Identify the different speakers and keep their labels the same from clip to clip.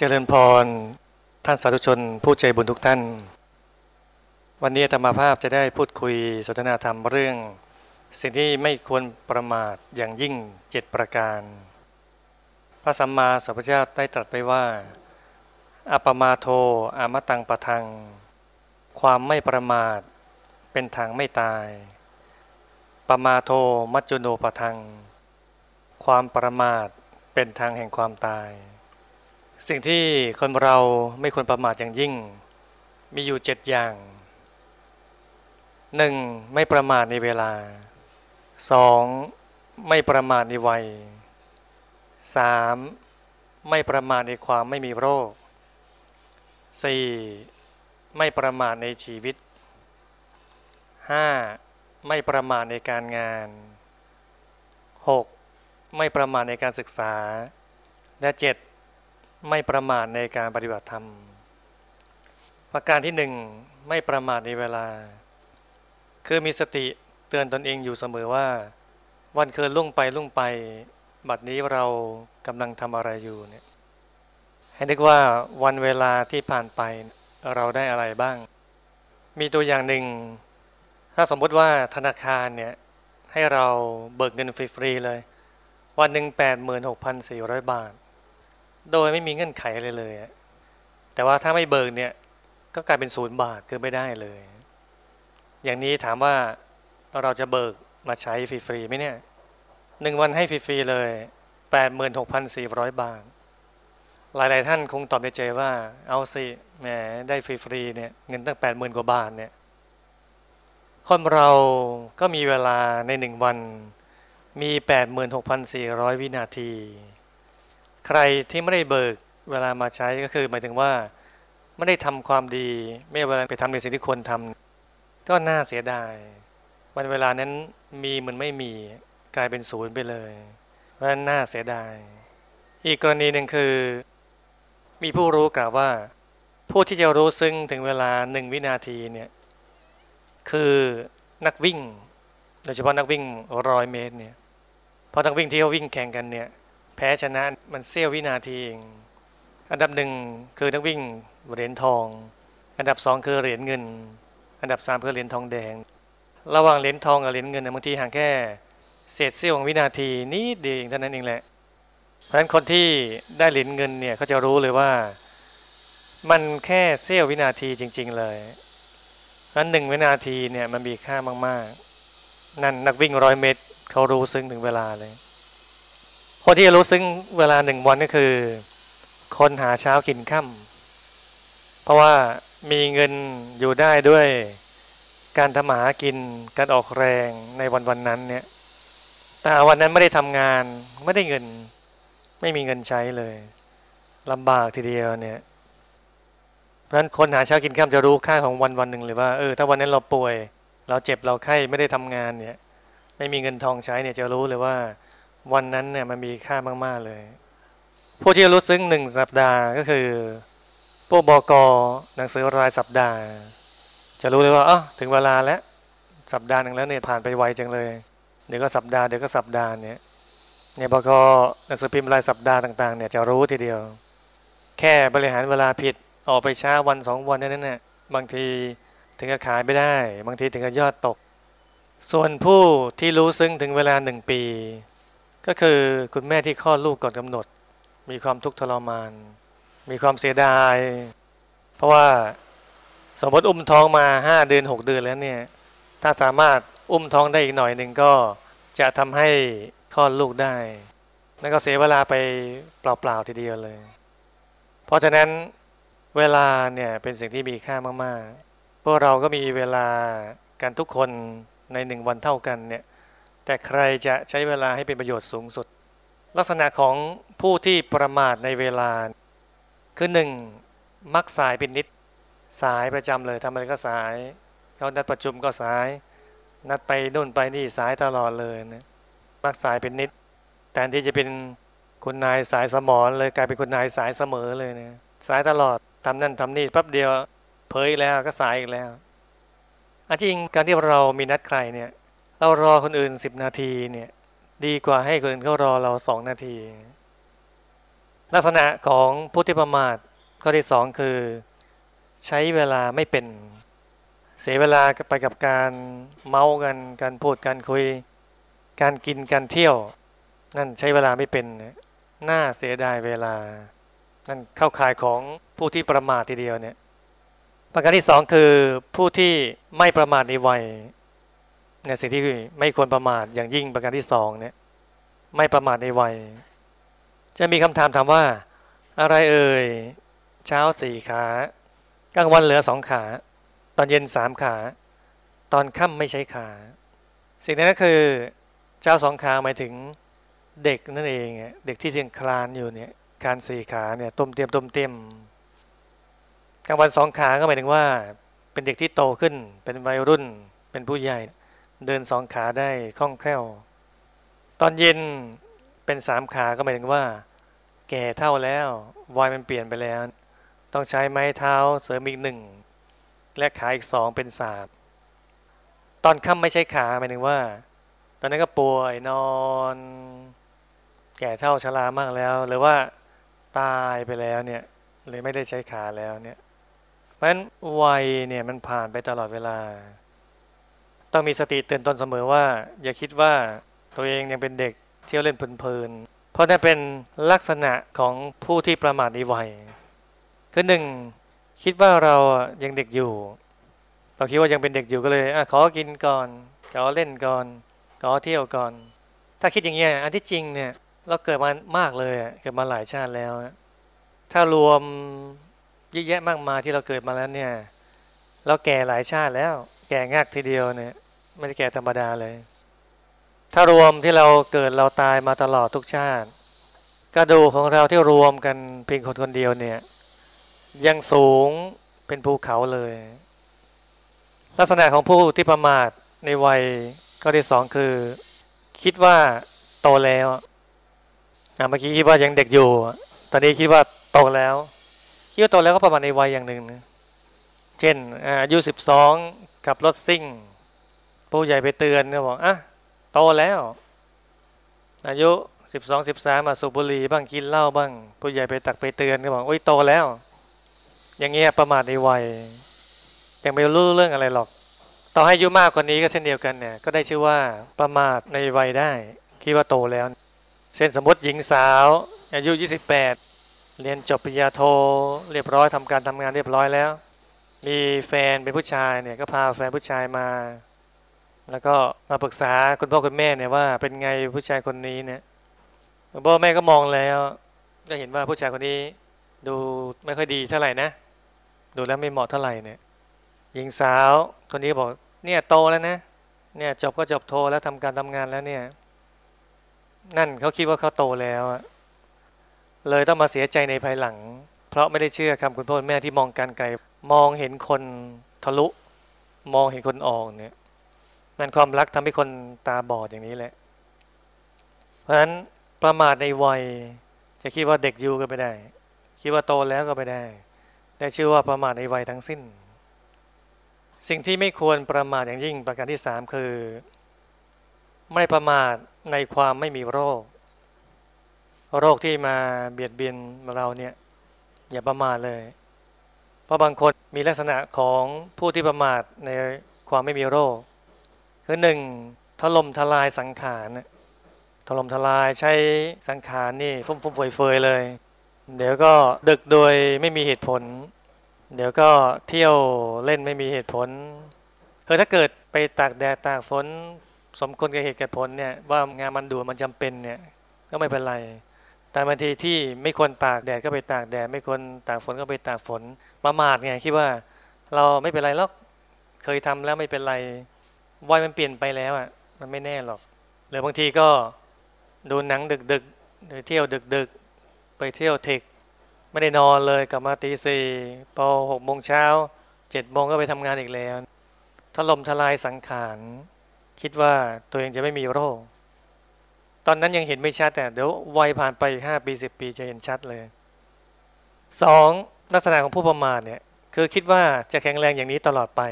Speaker 1: เจริญพร ท่านสาธุชนผู้ใจบุญทุกท่าน วันนี้ธรรมภาพจะได้พูดคุยสนทนาธรรมเรื่อง สิ่งที่ไม่ควรประมาทอย่างยิ่งเจ็ดประการ พระสัมมาสัมพุทธเจ้าได้ตรัสไปว่า อัปมาโทอามตังปะทัง ความไม่ประมาทเป็นทางไม่ตาย ปมาโทมัจจุโนปะทัง ความประมาทเป็นทางแห่งความตาย สิ่งที่คนเราไม่ควรประมาทอย่างยิ่ง มีอยู่เจ็ดอย่างหนึ่งไม่ประมาทในเวลาสองไม่ประมาทในวัยสามไม่ประมาทในความไม่มีโรคสี่ไม่ประมาทในชีวิตห้าไม่ประมาทในการงานหกไม่ประมาทในการศึกษา และเจ็ด ไม่ประมาทในการปฏิบัติธรรม ประการที่หนึ่งไม่ประมาทในเวลา คือมีสติเตือนตนเองอยู่เสมอว่า วันคืนลุ่งไปลุ่งไป บัดนี้เรากำลังทำอะไรอยู่เนี่ยให้นึกว่าวันเวลาที่ผ่านไปเราได้อะไรบ้าง มีตัวอย่างหนึ่ง ถ้าสมมติว่าธนาคารเนี่ยให้เราเบิกเงินฟรีๆเลย วันหนึ่งแปดหมื่นหกพันสี่ร้อยบาท โดยไม่มีเงื่อนไขเลยเลย แต่ว่าถ้าไม่เบิกเนี่ยก็กลายเป็นศูนย์บาทคือไม่ได้เลย อย่างนี้ถามว่าเราจะเบิกมาใช้ฟรีๆไหมเนี่ยหนึ่งวันให้ฟรีๆเลยแปดหมื่นหกพันสี่ร้อยบาท หลายๆท่านคงตอบในใจว่า เอาสิแหมได้ฟรีๆเนี่ยเงินตั้งแปดหมื่นกว่าบาทเนี่ยคนเราก็มีเวลาในหนึ่งวันมี 86,400 วินาที ใครที่ไม่ได้เบิกเวลามาใช้ก็คือหมายถึงว่าไม่ได้ทำความดี ไม่เวลาไปทำในสิ่งที่ควรทำก็น่าเสียดายวันเวลานั้นมีมันไม่มีกลายเป็นศูนย์ไปเลยเพราะนั้นน่าเสียดาย อีกกรณีหนึ่งคือ มีผู้รู้กล่าวว่า ผู้ที่จะรู้ซึ่งถึงเวลาหนึ่งวินาทีเนี่ยคือนักวิ่ง โดยเฉพาะนักวิ่งร้อยเมตรเนี่ยเพราะนักวิ่งที่เขาวิ่งแข่งกันเนี่ย แพ้ชนะมันเสี้ยววินาทีเอง อันดับหนึ่งคือนักวิ่งเหรียญทอง อันดับสองคือเหรียญเงิน อันดับสามคือเหรียญทองแดง ระหว่างเหรียญทองกับเหรียญเงินบางทีห่างแค่เศษเสี้ยวของวินาทีนิดเดียวเท่านั้นเองแหละ เพราะฉะนั้นคนที่ได้เหรียญเงินเนี่ยเขาจะรู้เลยว่า มันแค่เสี้ยววินาทีจริง ๆ เลยนั้นหนึ่งวินาทีเนี่ยมันมีค่ามาก ๆ นั่นนักวิ่งร้อยเมตรเขารู้ซึ้งถึงเวลาเลย คนที่รู้ซึ้งเวลาหนึ่งวันก็คือ คนหาเช้ากินค่ำเพราะว่ามีเงินอยู่ได้ด้วยการทำหากินการออกแรงในวันวันนั้นเนี่ย แต่วันนั้นไม่ได้ทำงานไม่ได้เงิน ไม่มีเงินใช้เลยลำบากทีเดียวเนี่ยเพราะฉะนั้นคนหาเช้ากินข้ามจะรู้ค่าของวันวันหนึ่งเลยว่าเออถ้าวันนั้นเราป่วย เราเจ็บเราไข้ไม่ได้ทำงานเนี่ย ไม่มีเงินทองใช้เนี่ยจะรู้เลยว่า วันนั้นเนี่ยมันมีค่ามาก ๆ เลย ผู้ที่รู้ซึ้งหนึ่งสัปดาห์ก็คือพวกบกหนังสือรายสัปดาห์ จะรู้เลยว่าอ๋อถึงเวลาแล้วสัปดาห์หนึ่งแล้วเนี่ยผ่านไปไวจังเลย เดี๋ยวก็สัปดาห์เดี๋ยวก็สัปดาห์เนี่ยเนี่ยบกหนังสือพิมพ์รายสัปดาห์ต่าง ๆ เนี่ยจะรู้ทีเดียว แค่บริหารเวลาผิดออกไปช้าวันสองวันนั้นเนี่ยบางทีถึงจะขายไม่ได้ บางทีถึงจะยอดตก ส่วนผู้ที่รู้ซึ้งถึงเวลาหนึ่งปี ก็คือคุณแม่ที่คลอดลูกก่อนกำหนด มีความทุกข์ทรมาน มีความเสียดาย เพราะว่าสมมติอุ้มท้องมาห้าเดือนหกเดือนแล้วเนี่ยถ้าสามารถอุ้มท้องได้อีกหน่อยหนึ่งก็จะทำให้คลอดลูกได้แล้วก็เสียเวลาไปเปล่าๆทีเดียวเลย เพราะฉะนั้นเวลาเนี่ยเป็นสิ่งที่มีค่ามากๆ พวกเราก็มีเวลากันทุกคนในหนึ่งวันเท่ากันเนี่ย แต่ใครจะใช้เวลาให้เป็นประโยชน์สูงสุด ลักษณะของผู้ที่ประมาทในเวลา คือหนึ่งมักสายเป็นนิด สายประจำเลยทำอะไรก็สายเขานัดประชุมก็สาย นัดไปนู่นไปนี่สายตลอดเลยนะมักสายเป็นนิดแทนที่จะเป็นคุณนายสายสมอนเลยกลายเป็นคุณนายสายเสมอเลยนะสายตลอดทำนั่นทำนี่แป๊บเดียวเผยแล้วก็สายอีกแล้วอันจริงการที่เรามีนัดใครเนี่ย เรารอคนอื่นสิบนาทีเนี่ย ดีกว่าให้คนอื่นเขารอเราสองนาที ลักษณะของผู้ที่ประมาทข้อที่สองคือ ใช้เวลาไม่เป็น เสียเวลาไปกับการเมากันการพูดการคุย การกินการเที่ยว นั่นใช้เวลาไม่เป็นน่าเสียดายเวลา นั่นเข้าข่ายของผู้ที่ประมาททีเดียวเนี่ยประการที่สองคือผู้ที่ไม่ประมาทในวัย นี่ยสิ่งที่ไม่ควรประมาทอย่างยิ่งประการที่สองเนี่ย ไม่ประมาทในวัย จะมีคำถามถามว่า อะไรเอ่ยเช้าสี่ขากลางวันเหลือสองขา ตอนเย็นสามขา ตอนค่ำไม่ใช้ขา สิ่งนั้นก็คือเจ้าสองขาหมายถึงเด็กนั่นเองเด็กที่เทียงคลานอยู่เนี่ยการสี่ขาเนี่ยต้มเตียมต้มเตียมกลางวันสองขาก็หมายถึงว่า เป็นเด็กที่โตขึ้น เป็นวัยรุ่นเป็นผู้ใหญ่ เดินสองขาได้คล่องแคล่ว ตอนเย็นเป็นสามขาก็หมายถึงว่า แก่เท่าแล้ววัยมันเปลี่ยนไปแล้ว ต้องใช้ไม้เท้าเสริมอีกหนึ่งและขาอีกสองเป็นสามตอนค่ำไม่ใช่ขาหมายถึงว่า ตอนนั้นก็ป่วยนอน แก่เท่าชรามากแล้ว หรือว่าตายไปแล้วเนี่ยเลยไม่ได้ใช้ขาแล้วเนี่ยเพราะฉะนั้นวัยเนี่ยมันผ่านไปตลอดเวลา ต้องมีสติเตือนตนเสมอว่า อย่าคิดว่าตัวเองยังเป็นเด็กเที่ยวเล่นเพลินๆเพราะนั่นเป็นลักษณะของผู้ที่ประมาทในวัยคือหนึ่งคิดว่าเรายังเด็กอยู่ เราคิดว่ายังเป็นเด็กอยู่ก็เลยอขอกินก่อน ขอเล่นก่อน ขอเที่ยวก่อน ถ้าคิดอย่างเงี้ยอันที่จริงเนี่ยเราเกิดมามากเลยเกิดมาหลายชาติแล้ว ถ้ารวมเยอะแยะมากมายที่เราเกิดมาแล้วเนี่ย เราแก่หลายชาติแล้ว แก่งักทีเดียวเนี่ย ไม่ได้แก่ธรรมดาเลย ถ้ารวมที่เราเกิดเราตายมาตลอดทุกชาติ กระดูกของเราที่รวมกันเพียงคนคนเดียวเนี่ย ยังสูงเป็นภูเขาเลย ลักษณะของผู้ที่ประมาทในวัยข้อที่สองคือ คิดว่าโตแล้วเมื่อกี้คิดว่ายังเด็กอยู่ ตอนนี้คิดว่าโตแล้วคิดว่าโตแล้วก็ประมาณในวัยอย่างหนึ่งนะเช่นอายุสิบสอง ขับรถซิ่ง ผู้ใหญ่ไปเตือนก็บอกอะโตแล้ว อายุสิบสองสิบสามมาสูบบุหรี่บ้างกินเหล้าบ้าง ผู้ใหญ่ไปตักไปเตือนก็บอกโอ้ยโตแล้ว อย่างเงี้ยประมาทในวัยยังไม่รู้เรื่องอะไรหรอก ต่อให้อายุมากกว่านี้ก็เช่นเดียวกันเนี่ย ก็ได้ชื่อว่าประมาทในวัยได้ คิดว่าโตแล้วเช่นสมมติหญิงสาว อายุ 28 เรียนจบปริญญาโท เรียบร้อยทำการทำงานเรียบร้อยแล้ว มีแฟนเป็นผู้ชายเนี่ยก็พาแฟนผู้ชายมา แล้วก็มาปรึกษาคุณพ่อคุณแม่เนี่ยว่าเป็นไงผู้ชายคนนี้เนี่ยคุณพ่อแม่ก็มองแล้ว ก็เห็นว่าผู้ชายคนนี้ดูไม่ค่อยดีเท่าไหร่นะ ดูแล้วไม่เหมาะเท่าไหร่เนี่ย หญิงสาวคนนี้บอกเนี่ยโตแล้วนะ เนี่ยจบก็จบโทแล้วทำการทำงานแล้วเนี่ย นั่นเขาคิดว่าเขาโตแล้วเลยต้องมาเสียใจในภายหลัง เพราะไม่ได้เชื่อคำคุณพ่อแม่ที่มองการไกล มองเห็นคนทะลุ มองเห็นคนออกเนี่ยนั่นความรักทำให้คนตาบอดอย่างนี้แหละ เพราะฉะนั้นประมาทในวัย จะคิดว่าเด็กอยู่ก็ไม่ได้ คิดว่าโตแล้วก็ไม่ได้ ได้ชื่อว่าประมาทในวัยทั้งสิ้น สิ่งที่ไม่ควรประมาทอย่างยิ่งประการที่สามคือ ไม่ประมาทในความไม่มีโรค โรคที่มาเบียดเบียนเราเนี่ย อย่าประมาทเลย เพราะบางคนมีลักษณะของผู้ที่ประมาทในความไม่มีโรค คือหนึ่งถล่มทลายสังขารถล่มทลายใช้สังขารนี่ฟุ่มฟุ่มเฟยเฟยเลย เดี๋ยวก็ดึกโดยไม่มีเหตุผล เดี๋ยวก็เที่ยวเล่นไม่มีเหตุผลคือถ้าเกิดไปตากแดดตากฝน สมควรกับเหตุกับผลเนี่ยว่างานมันด่วนมันจำเป็นเนี่ยก็ไม่เป็นไร แต่บางทีที่ไม่ควรตากแดดก็ไปตากแดด ไม่ควรตากฝนก็ไปตากฝนประมาทไงคิดว่า เราไม่เป็นไรหรอกเคยทำแล้วไม่เป็นไรวัยมันเปลี่ยนไปแล้วอะมันไม่แน่หรอกหรือบางทีก็ดูหนังดึกดึกหรือเที่ยวดึกดึกไปเที่ยวเทคไม่ได้นอนเลยกลับมาตีสี่พอหกโมงเช้าเจ็ดโมงก็ไปทำงานอีกแล้วถล่มทลายสังขารคิดว่าตัวเองจะไม่มีโรค ตอนนั้นยังเห็นไม่ชัดแต่เดี๋ยววัยผ่านไปห้าปีสิบปีจะเห็นชัดเลยสองลักษณะของผู้ประมาทเนี่ยคือคิดว่าจะแข็งแรงอย่างนี้ตลอดไป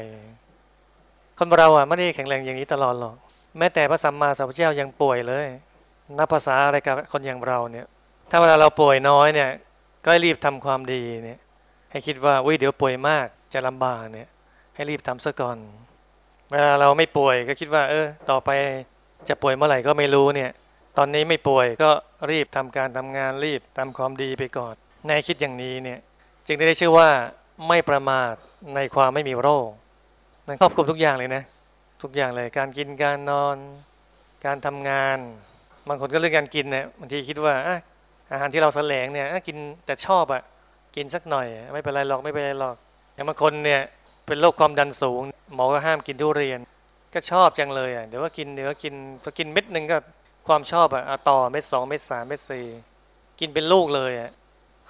Speaker 1: คนเราอะไม่ได้แข็งแรงอย่างนี้ตลอดหรอก แม้แต่พระสัมมาสัมพุทธเจ้ายังป่วยเลยนับภาษาอะไรกับคนอย่างเราเนี่ย ถ้าเวลาเราป่วยน้อยเนี่ย ก็รีบทำความดีเนี่ย ให้คิดว่าอุ้ยเดี๋ยวป่วยมากจะลำบากเนี่ย ให้รีบทำซะก่อน เวลาเราไม่ป่วยก็คิดว่า เออ ต่อไปจะป่วยเมื่อไหร่ก็ไม่รู้เนี่ย ตอนนี้ไม่ป่วยก็รีบทำการทำงานรีบทำความดีไปก่อนในคิดอย่างนี้เนี่ยจึงได้ชื่อว่าไม่ประมาทในความไม่มีโรคนั่นครอบคลุมทุกอย่างเลยนะ ทุกอย่างเลยการกินการนอน การทำงาน บางคนก็เรื่องการกินเนี่ยบางทีคิดว่าอาหารที่เราแสลงเนี่ยกินแต่ชอบอะกินสักหน่อย ไม่เป็นไรหรอกไม่เป็นไรหรอก อย่างบางคนเนี่ยเป็นโรคความดันสูง หมอก็ห้ามกินทุเรียน ก็ชอบจังเลยอะเดี๋ยวก็กินเดี๋ยวกินพอกินเม็ดหนึ่งก็ ความชอบอะต่อเม็ดสองเม็ดสามเม็ดสี่กินเป็นลูกเลยอะ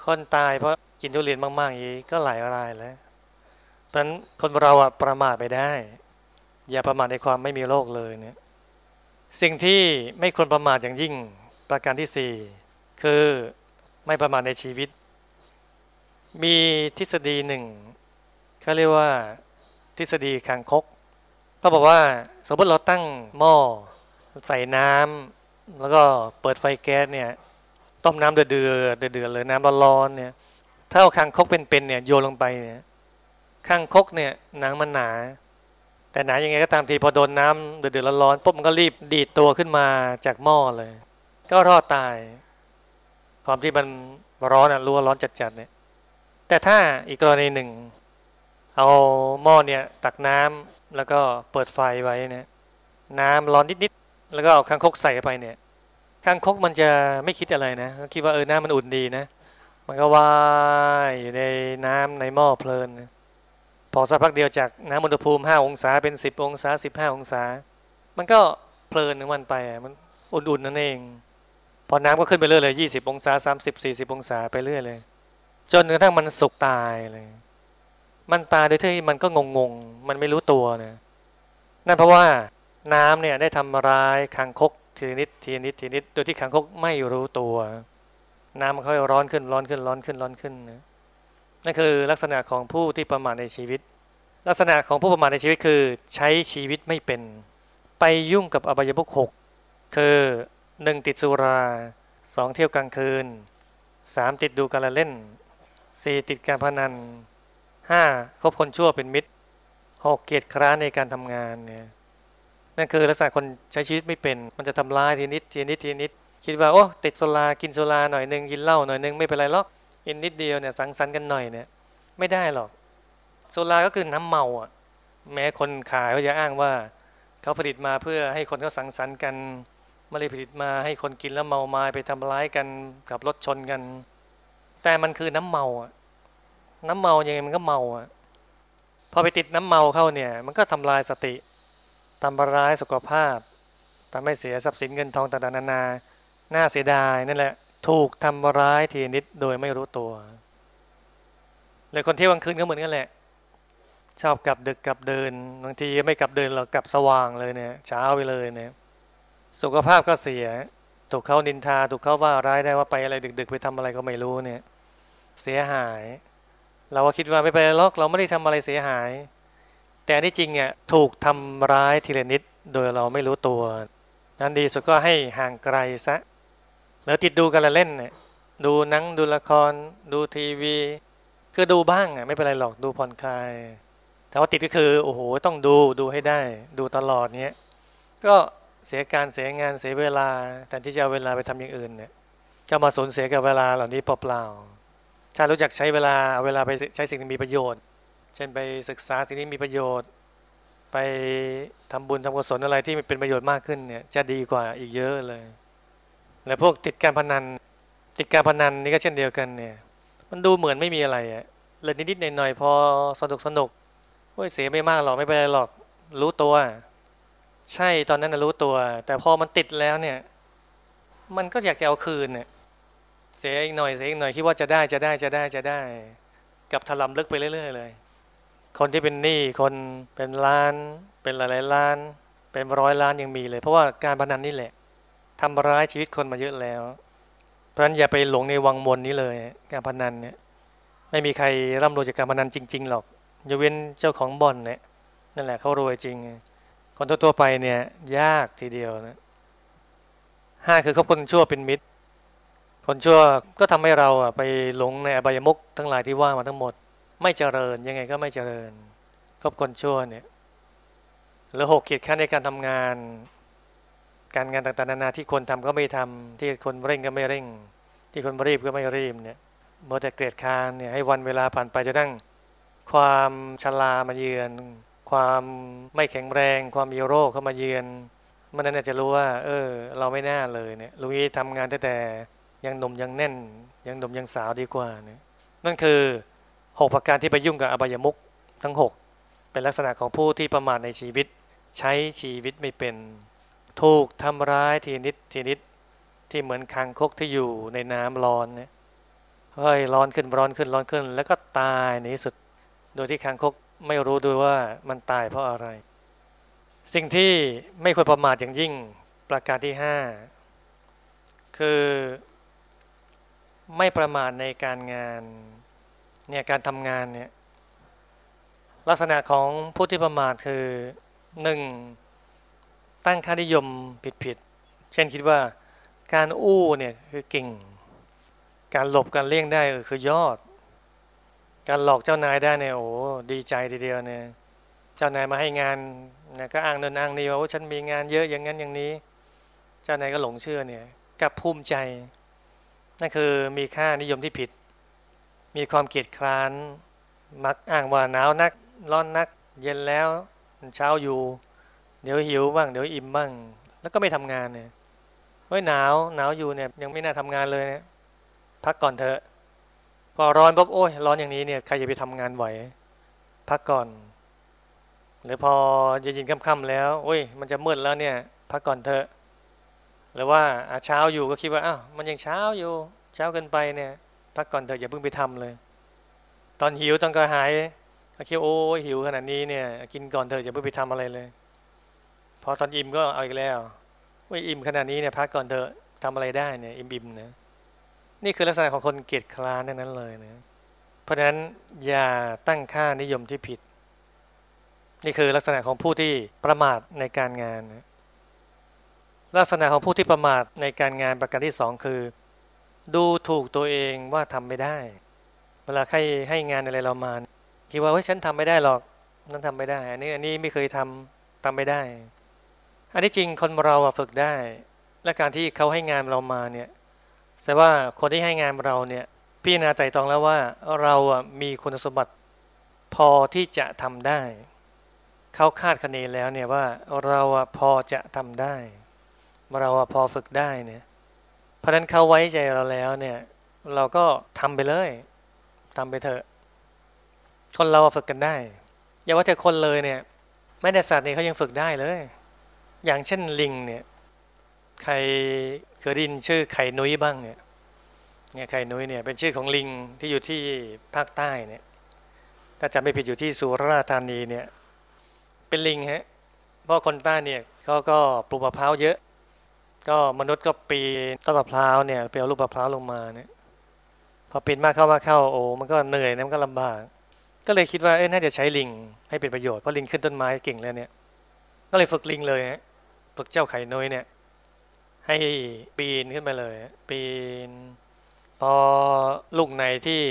Speaker 1: คนตายเพราะกินทุเรียนมากๆอย่างนี้ก็หลายรายแล้วเพราะฉะนั้นคนเราอะประมาทไปได้ อย่าประมาทในความไม่มีโรคเลยเนี่ยสิ่งที่ไม่ควรประมาทอย่างยิ่งประการที่สี่คือไม่ประมาทในชีวิต มีทฤษฎีหนึ่งเขาเรียกว่า ทฤษฎีคางคกเขาบอกว่าสมมติเราตั้งหม้อใส่น้ำ แล้วก็เปิดไฟแก๊สเนี่ย ต้มน้ำเดือดเดือดเดือดเลยน้ำร้อนๆเนี่ย ถ้าเอาคางคกเป็นๆเนี่ยโยนลงไปเนี่ยคางคกเนี่ยหนังมันหนา แต่หนายังไงก็ตามทีพอโดนน้ำเดือดๆร้อนๆปุ๊บมันก็รีบดีดตัวขึ้นมาจากหม้อเลย ก็รอดตาย ความที่มันร้อนอะรู้ว่าร้อนจัดๆเนี่ย แต่ถ้าอีกกรณีหนึ่ง เอาหม้อเนี่ยตักน้ำแล้วก็เปิดไฟไว้เนี่ย น้ำร้อนนิดๆ แล้วก็เอาคางคกใส่ไปเนี่ยคางคกมันจะไม่คิดอะไรนะคิดว่าเออน้ำมันอุ่นดีนะ มันก็ว่ายอยู่ในน้ำในหม้อเพลินนะพอสักพักเดียวจากน้ำอุณหภูมิ5องศาเป็น10องศา15องศา มันก็เพลินของมันไปมันอุ่นๆนั่นเอง พอน้ำก็ขึ้นไปเรื่อยเลย20องศา30 40องศาไปเรื่อยเลย จนกระทั่งมันสุกตายเลย มันตายโดยที่มันก็งงๆ มันไม่รู้ตัวนะนั่นเพราะว่า น้ำเนี่ยได้ทำร้ายคางคกทีนิดทีนิดทีนิดโดยที่คางคกไม่รู้ตัว น้ำมันค่อยร้อนขึ้นร้อนขึ้นร้อนขึ้นร้อนขึ้นนะนั่นคือลักษณะของผู้ที่ประมาทในชีวิต ลักษณะของผู้ประมาทในชีวิตคือใช้ชีวิตไม่เป็น ไปยุ่งกับอบายมุขหกคือหนึ่งติดสุราสองเที่ยวกลางคืนสามติดดูการเล่นสี่ติดการพนันห้าคบคนชั่วเป็นมิตรหกเกียรติคร้านในการทำงานเนี่ย นั่นคือลักษณะคนใช้ชีวิตไม่เป็น มันจะทำร้ายทีนิดทีนิดทีนิด คิดว่าโอ้ติดโซลากินโซลาหน่อยหนึ่งกินเหล้าหน่อยหนึ่งไม่เป็นไรหรอกกินนิดเดียวเนี่ยสังสรรค์กันหน่อยเนี่ยไม่ได้หรอกโซลาก็คือน้ำเมาอะแม้คนขายก็จะอ้างว่าเขาผลิตมาเพื่อให้คนเขาสังสรรค์กันไม่ได้ผลิตมาให้คนกินแล้วเมามาไปทำร้ายกันกับรถชนกัน แต่มันคือน้ำเมาอะน้ำเมายังไงมันก็เมาอะพอไปติดน้ำเมาเข้าเนี่ย มันก็ทำลายสติ ทำร้ายสุขภาพทำให้เสียทรัพย์สินเงินทองต่างๆนานาน่าเสียดายนั่นแหละ ถูกทำร้ายทีนิดโดยไม่รู้ตัวเลยคนเที่ยวกลางคืนก็เหมือนกันแหละ ชอบกลับดึกกลับเดินบางทีไม่กลับเดินเรากลับสว่างเลยเนี่ยเช้าไปเลยเนี่ยสุขภาพก็เสีย ถูกเขานินทา ถูกเขาว่าร้ายได้ว่าไปอะไรดึก ๆ ไปทำอะไรก็ไม่รู้เนี่ย เสียหาย เราก็คิดว่าไม่ไปล็อกเราไม่ได้ทำอะไรเสียหาย แต่ที่จริงเนี่ยถูกทำร้ายทีละนิดโดยเราไม่รู้ตัวนั้นดีสุดก็ให้ห่างไกลซะแล้วติดดูกันละเล่นเนี่ยดูหนังดูละคร ดูทีวี คือดูบ้างอะไม่เป็นไรหรอกดูผ่อนคลาย แต่ว่าติดก็คือโอ้โหต้องดูดูให้ได้ ดูตลอดเนี้ยก็เสียการเสียงานเสียเวลาแทนที่จะเอาเวลาไปทำอย่างอื่นเนี่ยก็มาสูญเสียกับเวลาเหล่านี้เปล่าๆถ้ารู้จักใช้เวลาเอาเวลาไปใช้สิ่งที่มีประโยชน์ เช่นไปศึกษาสิ่งที่มีประโยชน์ ไปทำบุญทำกุศลอะไรที่มันเป็นประโยชน์มากขึ้นเนี่ยจะดีกว่าอีกเยอะเลย และพวกติดการพนัน ติดการพนันนี่ก็เช่นเดียวกันเนี่ย มันดูเหมือนไม่มีอะไรอะเลยนิดๆหน่อยๆพอสนุกสนุกโอ้ยเสียไม่มากหรอกไม่เป็นไรหรอกรู้ตัว ใช่ตอนนั้นรู้ตัว แต่พอมันติดแล้วเนี่ย มันก็อยากจะเอาคืนเนี่ยเสียอีกหน่อยเสียอีกหน่อยคิดว่าจะได้จะได้จะได้จะได้ กับถลำลึกไปเรื่อย ๆ เลย คนที่เป็นหนี้คนเป็นล้าน เป็นหลายๆล้าน เป็นร้อยล้านยังมีเลย เพราะว่าการพนันนี่แหละทำร้ายชีวิตคนมาเยอะแล้ว เพราะฉะนั้นอย่าไปหลงในวังวนนี้เลย การพนันเนี่ย ไม่มีใครร่ำรวยจากการพนันจริง ๆ หรอกยกเว้นเจ้าของบ่อนเนี่ยนั่นแหละเขารวยจริง คนทั่วๆไปเนี่ยยากทีเดียวนะห้าคือคบคนชั่วเป็นมิตรคนชั่วก็ทำให้เราอะไปหลงในอบายมุกทั้งหลายที่ว่ามาทั้งหมด ไม่เจริญยังไงก็ไม่เจริญคบคนชั่วเนี่ยหรือหกขีดขั้นในการทำงาน การงานต่างๆนานาที่คนทำก็ไม่ทำที่คนเร่งก็ไม่เร่ง ที่คนรีบก็ไม่รีบเนี่ยเมื่อแต่เกลียดคานเนี่ยให้วันเวลาผ่านไปจะตั้งความชรามาเยือน ความไม่แข็งแรง ความมีโรคเข้ามาเยือนมันนั้นจะรู้ว่า เออ เราไม่น่าเลยเนี่ยลุยทำงานแต่แต่ยังหนุ่มยังแน่น ยังหนุ่มยังสาวดีกว่าเนี่ยนั่นคือ หกประการที่ไปยุ่งกับอบายมุกทั้งหกเป็นลักษณะของผู้ที่ประมาทในชีวิต ใช้ชีวิตไม่เป็นถูกทำร้ายทีนิดทีนิดที่เหมือนคางคกที่อยู่ในน้ำร้อนเนี่ยเฮ้ยร้อนขึ้นร้อนขึ้นร้อนขึ้น แล้วก็ตายในที่สุด โดยที่คางคกไม่รู้ด้วยว่ามันตายเพราะอะไร สิ่งที่ไม่ควรประมาทอย่างยิ่งประการที่ห้าคือ ไม่ประมาทในการงาน เนี่ยการทำงานเนี่ยลักษณะของผู้ที่ประมาทคือหนึ่งตั้งค่านิยมผิดๆเช่นคิดว่าการอู้เนี่ยคือเก่ง การหลบการเลี่ยงได้คือยอด การหลอกเจ้านายได้เนี่ยโอ้ดีใจทีเดียวเนี่ยเจ้านายมาให้งานนะก็อ้างเนินอ้างนี่ว่าฉันมีงานเยอะอย่างนั้นอย่างนี้ เจ้านายก็หลงเชื่อเนี่ยกับภูมิใจนั่นคือมีค่านิยมที่ผิด มีความเกียดคร้าน มักอ้างว่าหนาวนัก ร้อนนัก เย็นแล้วเช้าอยู่ เดี๋ยวหิวบ้างเดี๋ยวอิ่มบ้าง แล้วก็ไม่ทำงานเนี่ยเฮ้ยหนาวหนาวอยู่เนี่ยยังไม่น่าทำงานเลยเนี่ยพักก่อนเถอะพอร้อนปุ๊บโอ้ยร้อนอย่างนี้เนี่ยใครจะไปทำงานไหวพักก่อน หรือพอเย็นๆค่ำๆแล้วโอ้ยมันจะมืดแล้วเนี่ย พักก่อนเถอะหรือว่าเช้าอยู่ก็คิดว่าอ้าวมันยังเช้าอยู่ เช้าเกินไปเนี่ย พักก่อนเถอะอย่าเพิ่งไปทำเลย ตอนหิวตอนกระหายก็คิดโอ้หิวขนาดนี้เนี่ย กินก่อนเถอะอย่าเพิ่งไปทำอะไรเลยพอตอนอิ่มก็เอาอีกแล้วว่าอิ่มขนาดนี้เนี่ยพักก่อนเถอะทำอะไรได้เนี่ยอิ่มอิ่มนะนี่คือลักษณะของคนเกียจคร้านนั้นเลยนะเพราะฉะนั้นอย่าตั้งค่านิยมที่ผิด นี่คือลักษณะของผู้ที่ประมาทในการงานนะลักษณะของผู้ที่ประมาทในการงานประการที่สองคือ ดูถูกตัวเองว่าทำไม่ได้ เวลาใครให้งานอะไรเรามา คิดว่าเฮ้ยฉันทำไม่ได้หรอกนั่นทำไม่ได้ อันนี้อันนี้ไม่เคยทำทำไม่ได้ อันนี้จริงคนเราฝึกได้ และการที่เขาให้งานเรามาเนี่ยแต่ว่าคนที่ให้งานเราเนี่ยพี่นาไต่ตองแล้วว่าเราอะมีคุณสมบัติพอที่จะทำได้ เขาคาดคะเนแล้วเนี่ยว่าเราอะพอจะทำได้ เราอะพอฝึกได้เนี่ย เพราะนั้นเขาไว้ใจเราแล้วเนี่ย เราก็ทำไปเลยทำไปเถอะ คนเราฝึกกันได้ อย่าว่าแต่คนเลยเนี่ยแม้แต่สัตว์นี่เขายังฝึกได้เลย อย่างเช่นลิงเนี่ย ใครเคยได้ยินชื่อไข่นุ้ยบ้างเนี่ยเนี่ยไข่นุ้ยเนี่ยเป็นชื่อของลิงที่อยู่ที่ภาคใต้เนี่ยถ้าจำไม่ผิดอยู่ที่สุราษฎร์ธานีเนี่ย เป็นลิงฮะเพราะคนใต้เนี่ยเขาก็ปลูกมะพร้าวเยอะ ก็มนุษย์ก็ปีนต้นมะพร้าวเนี่ยไปเอาลูกมะพร้าวลงมาเนี่ยพอปีนมากเข้ามาเข้าโอ้มันก็เหนื่อยนะมันก็ลำบาก ก็เลยคิดว่าเอ้น่าจะใช้ลิงให้เป็นประโยชน์เพราะลิงขึ้นต้นไม้เก่งแล้วเนี่ยก็เลยฝึกลิงเลยฮะฝึกเจ้าไข่น้อยเนี่ย ให้ปีนขึ้นไปเลย ปีน พอลูกในที่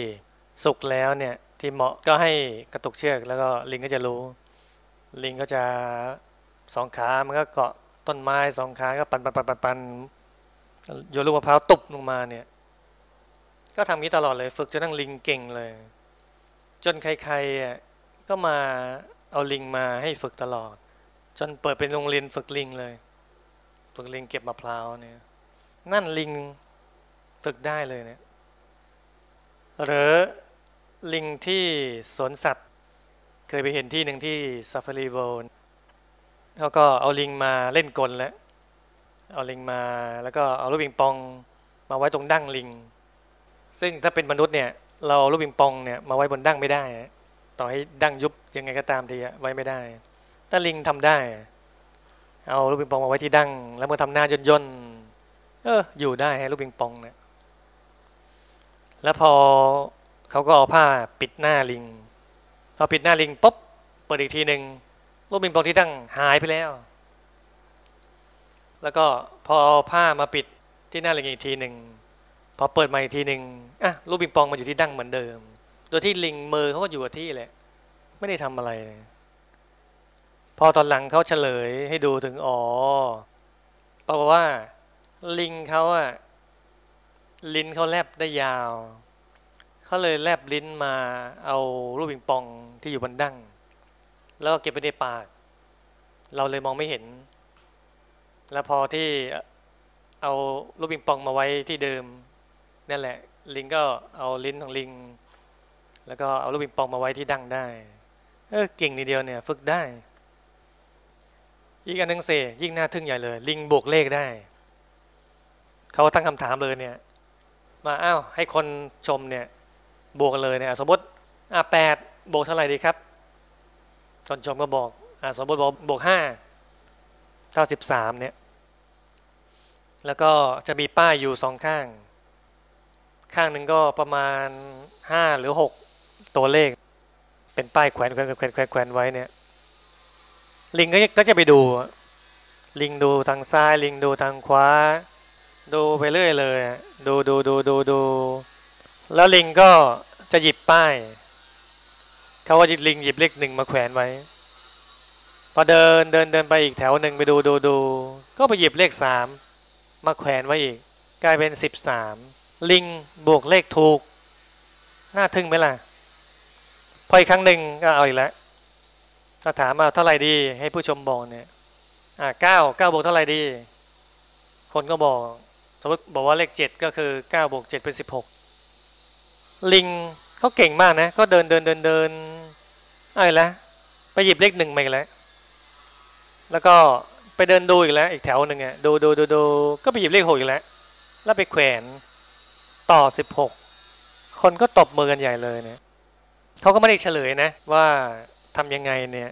Speaker 1: สุกแล้วเนี่ยที่เหมาะก็ให้กระตุกเชือกแล้วก็ลิงก็จะรู้ ลิงก็จะสองขา มันก็เกาะ ต้นไม้สองขาก็ปันปันปันปันปันโยนลูกมะพร้าวตุบลงมาเนี่ย ก็ทำนี้ตลอดเลย ฝึกจนนั่งลิงเก่งเลย จนใครๆก็มาเอาลิงมาให้ฝึกตลอด จนเปิดเป็นโรงเรียนฝึกลิงเลย ฝึกลิงเก็บมะพร้าวเนี่ย นั่นลิงฝึกได้เลยเนี่ยหรือลิงที่สวนสัตว์ เคยไปเห็นที่หนึ่งที่ซาฟารีเวิลด์ เขาก็เอาลิงมาเล่นกลแล้วเอาลิงมาแล้วก็เอาลูกปิงปองมาไว้ตรงดั้งลิง ซึ่งถ้าเป็นมนุษย์เนี่ย เราลูกปิงปองเนี่ยมาไว้บนดั้งไม่ได้ ต่อให้ดั้งยุบยังไงก็ตามทีไว้ไม่ได้ ถ้าลิงทำได้ เอาลูกปิงปองมาไว้ที่ดั้งแล้วมาทำหน้าย่นย่นเอออยู่ได้ฮะลูกปิงปองเนี่ยแล้วพอเขาก็เอาผ้าปิดหน้าลิงพอปิดหน้าลิงปุ๊บเปิดอีกทีหนึ่ง ลูกบิงปองที่ตั้งหายไปแล้ว แล้วก็พอเอาผ้ามาปิดที่หน้าลิงอีกทีหนึ่งพอเปิดมาอีกทีหนึ่งอะลูกปิงปองมาอยู่ที่ดั้งเหมือนเดิม โดยที่ลิงมือเขาก็อยู่กับที่แหละ ไม่ได้ทำอะไร พอตอนหลังเขาเฉลยให้ดูถึงอ๋อเพราะว่า ลิงเขาอะลิ้นเขาแลบได้ยาวเขาเลยแลบลิ้นมาเอาลูกปิงปองที่อยู่บนดั้ง แล้วก็เก็บไว้ในปาก เราเลยมองไม่เห็น แล้วพอที่เอาลูกปิงปองมาไว้ที่เดิมนั่นแหละ ลิงก็เอาลิ้นของลิง แล้วก็เอาลูกปิงปองมาไว้ที่ดั้งได้เออเก่งนิดเดียวเนี่ย ฝึกได้ อีกอันหนึ่งเสยิ่งน่าทึ่งใหญ่เลย ลิงบวกเลขได้เขาตั้งคำถามเลยเนี่ย มาอ้าวให้คนชมเนี่ย บวกเลยเนี่ยสมมติอะแปดบวกเท่าไหร่ดีครับ คนชมก็บอกอะสมมติบอกบวกห้าเท่าสิบสามเนี่ย แล้วก็จะมีป้ายอยู่สองข้าง ข้างหนึ่งก็ประมาณห้าหรือหกตัวเลข เป็นป้ายแขวนแขวนแขวนแขวนแขวนไว้เนี่ย ลิงก็จะไปดู ลิงดูทางซ้าย ลิงดูทางขวา ดูไปเรื่อยเลย ดูดูดูดูดู แล้วลิงก็จะหยิบป้าย เขาว่าลิงหยิบเลขหนึ่งมาแขวนไว้ พอเดินเดินเดินไปอีกแถวหนึ่งไปดูดูดู ก็ไปหยิบเลขสามมาแขวนไว้อีก กลายเป็นสิบสามลิงบวกเลขถูก น่าทึ่งไหมล่ะ พออีกครั้งหนึ่งก็เอาอีกแล้วถ้าถามมาเท่าไหร่ดี ให้ผู้ชมบอกเนี่ย อ่าเก้าเก้าบวกเท่าไหร่ดี คนก็บอกสมมติบอกว่าเลขเจ็ดก็คือเก้าบวกเจ็ดเป็นสิบหกลิงเขาเก่งมากนะ ก็เดินเดินเดินเดิน อะไรละไปหยิบเลขหนึ่งมาอีกแล้ว แล้วก็ไปเดินดูอีกแล้ว อีกแถวหนึ่งอะดูดูดูดูก็ไปหยิบเลขหกอีกแล้ว แล้วไปแขวนต่อสิบหกคนก็ตบมือกันใหญ่เลยเนี่ยเขาก็ไม่ได้เฉลยนะ ว่าทำยังไงเนี่ย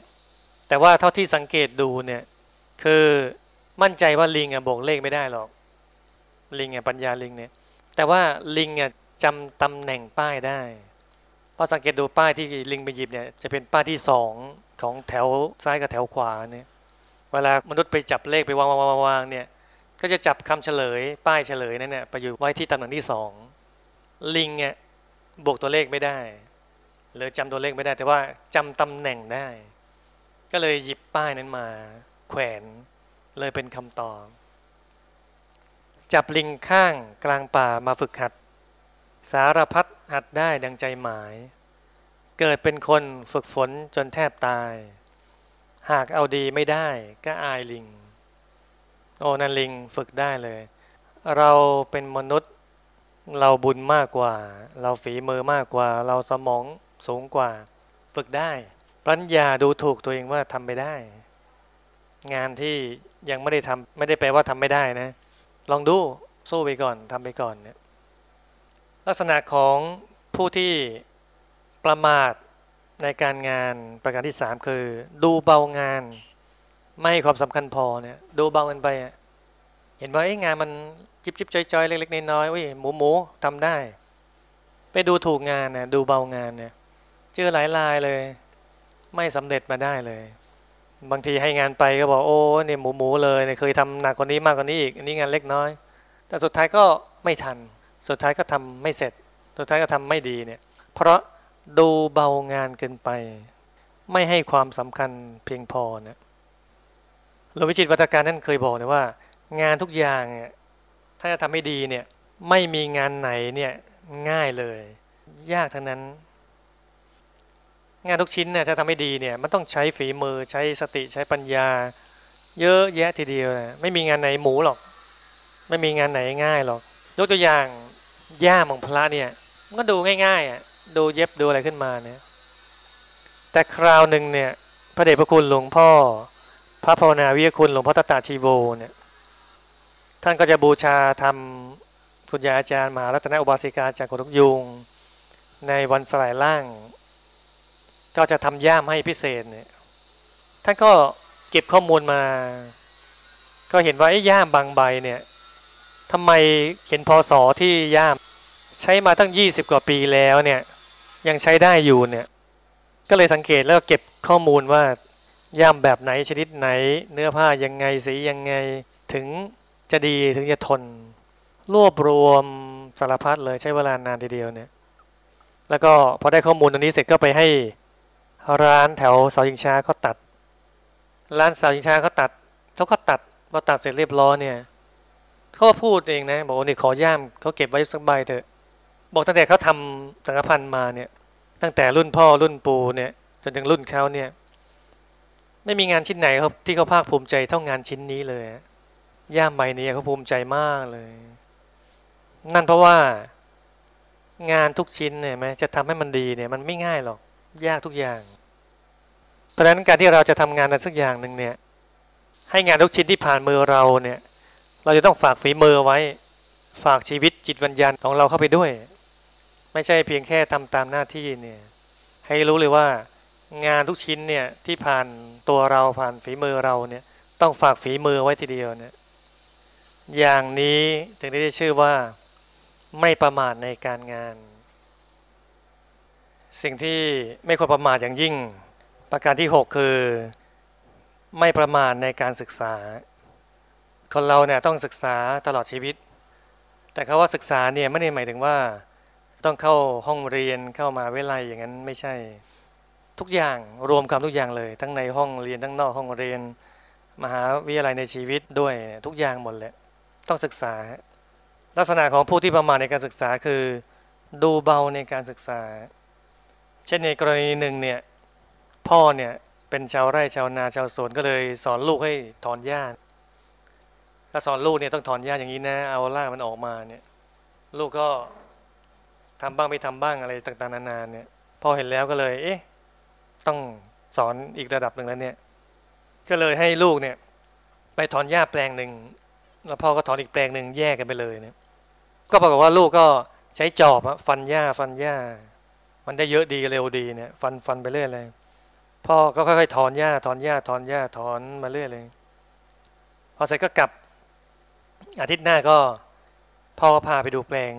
Speaker 1: แต่ว่าเท่าที่สังเกตดูเนี่ย คือมั่นใจว่าลิงอะบวกเลขไม่ได้หรอก ลิงอะปัญญาลิงเนี่ย แต่ว่าลิงอะจำตำแหน่งป้ายได้ พอสังเกตดูป้ายที่ลิงไปหยิบเนี่ยจะเป็นป้ายที่สองของแถวซ้ายกับแถวขวาเนี่ยเวลามนุษย์ไปจับเลขไปวางวางวางเนี่ยก็จะจับคำเฉลย ป้ายเฉลยนั่นเนี่ยไปอยู่ไว้ที่ตำแหน่งที่สองลิงเนี่ยบวกตัวเลขไม่ได้ หรือจำตัวเลขไม่ได้ แต่ว่าจำตำแหน่งได้ ก็เลยหยิบป้ายนั้นมา แขวนเลยเป็นคำตอบจับลิงข้างกลางป่ามาฝึกหัด สารพัด หัดได้ดังใจหมาย เกิดเป็นคนฝึกฝนจนแทบตาย หากเอาดีไม่ได้ก็อายลิง โอ้นันลิงฝึกได้เลย เราเป็นมนุษย์เราบุญมากกว่า เราฝีมือมากกว่า เราสมองสูงกว่า ฝึกได้ปัญญาดูถูกตัวเองว่าทำไปได้ งานที่ยังไม่ได้ทำไม่ได้แปลว่าทำไม่ได้นะ ลองดูสู้ไปก่อนทำไปก่อนเนี่ย ลักษณะของผู้ที่ประมาทในการงานประการที่สามคือ ดูเบางาน ไม่ความสำคัญพอเนี่ยดูเบากันไป เห็นว่าไอ้งานมันจิบจิบจอยๆเล็กๆน้อยๆอุ้ยหมูหมูทำได้ ไปดูถูกงานเนี่ยดูเบางานเนี่ยเจอหลายรายเลย ไม่สำเร็จมาได้เลย บางทีให้งานไปก็บอกโอ้เนี่ยหมูหมูเลยเนี่ยเคยทำหนักกว่านี้มากกว่านี้อีกอันนี้งานเล็กน้อย แต่สุดท้ายก็ไม่ทัน สุดท้ายก็ทำไม่เสร็จ สุดท้ายก็ทำไม่ดีเนี่ย เพราะดูเบางานเกินไป ไม่ให้ความสำคัญเพียงพอเนี่ยหลวงวิจิตวัฒการท่านเคยบอกนะว่า งานทุกอย่างเนี่ยถ้าจะทำให้ดีเนี่ยไม่มีงานไหนเนี่ยง่ายเลย ยากทั้งนั้น งานทุกชิ้นเนี่ยถ้าทำให้ดีเนี่ยมันต้องใช้ฝีมือใช้สติใช้ปัญญา เยอะแยะทีเดียวนะไม่มีงานไหนหมูหรอก ไม่มีงานไหนง่ายหรอกยกตัวอย่าง ย่ามของพระเนี่ยมันก็ดูง่ายๆอะดูเย็บดูอะไรขึ้นมาเนี่ย แต่คราวหนึ่งเนี่ย พระเดชพระคุณหลวงพ่อ พระภาวนาวิยคุณหลวงพ่อตตาชีโวเนี่ย ท่านก็จะบูชาทำคุณยายอาจารย์มหารัตนอุบาสิกาจากกุฎยุงในวันสลายล่าง ก็จะทำย่ามให้พิเศษเนี่ย ท่านก็เก็บข้อมูลมา ก็เห็นว่าไอ้ย่ามบางใบเนี่ย ทำไมเขียนพศที่ย่าม ใช้มาตั้ง 20 กว่าปีแล้วเนี่ยยังใช้ได้อยู่เนี่ยก็เลยสังเกตแล้วเก็บข้อมูลว่าย่ามแบบไหนชนิดไหน เนื้อผ้ายังไงสียังไงถึงจะดีถึงจะทน รวบรวมสารพัดเลยใช้เวลานานทีเดียวเนี่ยแล้วก็พอได้ข้อมูลตรงนี้เสร็จก็ไปให้ร้านแถวเสาชิงช้าเขาตัด ร้านเสาชิงช้าเขาตัดเขาก็ตัดพอตัดเสร็จเรียบร้อยเนี่ย เขาพูดเองนะบอกว่านี่ขอย่ามเขาเก็บไว้สักใบเถอะ บอกตั้งแต่เขาทำสังฆพันธ์มาเนี่ย ตั้งแต่รุ่นพ่อรุ่นปู่เนี่ย จนถึงรุ่นเขาเนี่ย ไม่มีงานชิ้นไหนครับที่เขาภาคภูมิใจเท่างานชิ้นนี้เลยย่ามใบนี้เขาภูมิใจมากเลย นั่นเพราะว่างานทุกชิ้นเนี่ยไหมจะทำให้มันดีเนี่ย มันไม่ง่ายหรอกยากทุกอย่าง เพราะฉะนั้นการที่เราจะทำงานอะไรสักอย่างหนึ่งเนี่ย ให้งานทุกชิ้นที่ผ่านมือเราเนี่ย เราจะต้องฝากฝีมือไว้ ฝากชีวิตจิตวิญญาณของเราเข้าไปด้วย ไม่ใช่เพียงแค่ทำตามหน้าที่เนี่ย ให้รู้เลยว่างานทุกชิ้นเนี่ยที่ผ่านตัวเราผ่านฝีมือเราเนี่ย ต้องฝากฝีมือไว้ทีเดียวเนี่ย อย่างนี้ถึงได้ชื่อว่าไม่ประมาทในการงาน สิ่งที่ไม่ควรประมาทอย่างยิ่ง ประการที่ 6 คือ ไม่ประมาทในการศึกษา คนเราเนี่ยต้องศึกษาตลอดชีวิต แต่คาว่าศึกษาเนี่ยไม่ได้หมายถึงว่า ต้องเข้าห้องเรียนเข้ามาวิทยาลัยอย่างนั้นไม่ใช่ ทุกอย่างรวมคำทุกอย่างเลย ทั้งในห้องเรียนทั้งนอกห้องเรียน มหาวิทยาลัยในชีวิตด้วยทุกอย่างหมดเลยต้องศึกษา ลักษณะของผู้ที่ประมาทในการศึกษาคือ ดูเบาในการศึกษา เช่นในกรณีหนึ่งเนี่ยพ่อเนี่ยเป็นชาวไร่ชาวนาชาวสวนก็เลยสอนลูกให้ถอนหญ้า ถ้าสอนลูกเนี่ยต้องถอนหญ้าอย่างนี้นะ เอารากมันออกมาเนี่ย ลูกก็ทำบ้างไม่ทำบ้างอะไรต่างๆนานาเนี่ยพอเห็นแล้วก็เลย เอ๊ะ ต้องสอนอีกระดับหนึ่งแล้วเนี่ย ก็เลยให้ลูกเนี่ย ไปถอนหญ้าแปลงหนึ่งแล้วพ่อก็ถอนอีกแปลงหนึ่งแยกกันไปเลยเนี่ย ก็ปรากฏว่าลูกก็ใช้จอบฟันหญ้าฟันหญ้า มันได้เยอะดีเร็วดีเนี่ย ฟันฟันไปเรื่อยเลยพ่อก็ค่อยๆถอนหญ้าถอนหญ้าถอนหญ้าถอนมาเรื่อยเลย พอเสร็จก็กลับ อาทิตย์หน้าก็พ่อก็พาไปดูแปลง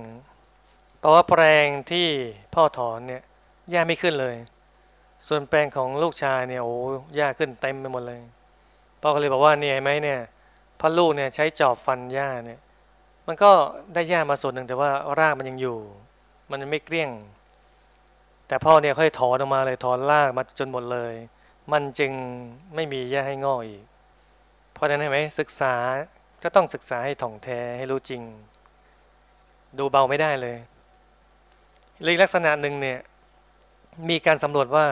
Speaker 1: เพราะว่าแปลงที่พ่อถอนเนี่ยหญ้าไม่ขึ้นเลย ส่วนแปลงของลูกชายเนี่ยโอ้หญ้าขึ้นเต็มไปหมดเลย พ่อก็เลยบอกว่าเนี่ยไหมเนี่ยพ่อลูกเนี่ยใช้จอบฟันหญ้าเนี่ย มันก็ได้หญ้ามาส่วนหนึ่งแต่ว่ารากมันยังอยู่ มันไม่เกลี้ยง แต่พ่อเนี่ยค่อยถอนออกมาเลยถอนรากมาจนหมดเลย มันจึงไม่มีหญ้าให้งอกอีก เพราะฉะนั้นเห็นไหมศึกษา ก็ต้องศึกษาให้ถ่องแท้ให้รู้จริง ดูเบาไม่ได้เลยอีกลักษณะหนึ่งเนี่ยมีการสำรวจว่า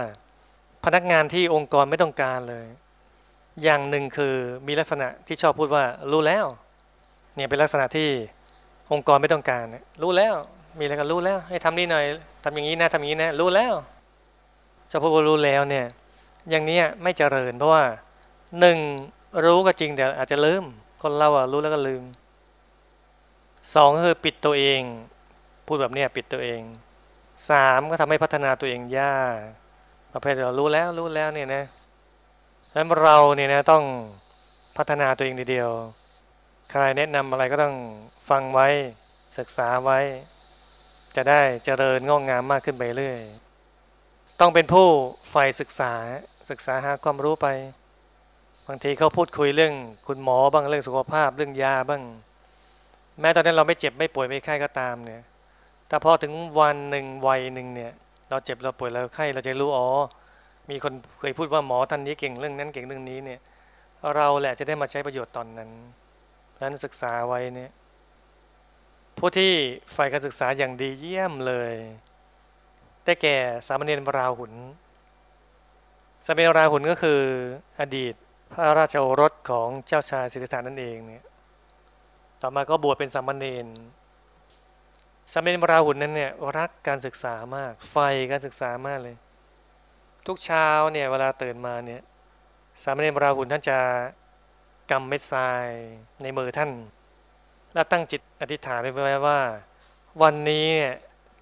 Speaker 1: พนักงานที่องค์กรไม่ต้องการเลย อย่างหนึ่งคือมีลักษณะที่ชอบพูดว่ารู้แล้วเนี่ยเป็นลักษณะที่องค์กรไม่ต้องการรู้แล้วมีอะไรก็รู้แล้ว ให้ทำนี่หน่อยทำอย่างนี้นะทำอย่างนี้นะรู้แล้วจะพูดว่ารู้แล้วเนี่ยอย่างนี้ไม่เจริญเพราะว่าหนึ่งรู้ก็จริงแต่อาจจะลืม คนเราอะรู้แล้วก็ลืมสองคือปิดตัวเอง พูดแบบนี้ปิดตัวเองสามก็ทำให้พัฒนาตัวเองยากประเภทเรารู้แล้วรู้แล้วเนี่ยนะแล้วเราเนี่ยนะต้องพัฒนาตัวเองเดียว ใครแนะนำอะไรก็ต้องฟังไว้ศึกษาไว้ จะได้เจริญงอกงามมากขึ้นไปเรื่อย ต้องเป็นผู้ใฝ่ศึกษาศึกษาหาความรู้ไป บางทีเขาพูดคุยเรื่องคุณหมอบ้างเรื่องสุขภาพเรื่องยาบ้าง แม้ตอนนั้นเราไม่เจ็บไม่ป่วยไม่ไข้ก็ตามเนี่ยแต่พอถึงวันหนึ่งวัยหนึ่งเนี่ย เราเจ็บเราป่วยเราไข้เราจะรู้อ๋อมีคนเคยพูดว่าหมอท่านนี้เก่งเรื่องนั้นเก่งเรื่องนี้เนี่ย เราแหละจะได้มาใช้ประโยชน์ตอนนั้นเพราะนั้นศึกษาไว้เนี่ยผู้ที่ฝ่ายการศึกษาอย่างดีเยี่ยมเลยได้แก่สามเณรราหุนสามเณรราหุนก็คืออดีต พระราชโอรสของเจ้าชายสิทธัตถานั่นเองเนี่ยต่อมาก็บวชเป็นสามเณรสามเณรราหุนนั้นเนี่ยรักการศึกษามาก ไฟการศึกษามากเลย ทุกเช้าเนี่ยเวลาตื่นมาเนี่ยสามเณรราหุลท่านจะกำเม็ดทรายในมือท่าน แล้วตั้งจิตอธิษฐานไว้ว่า วันนี้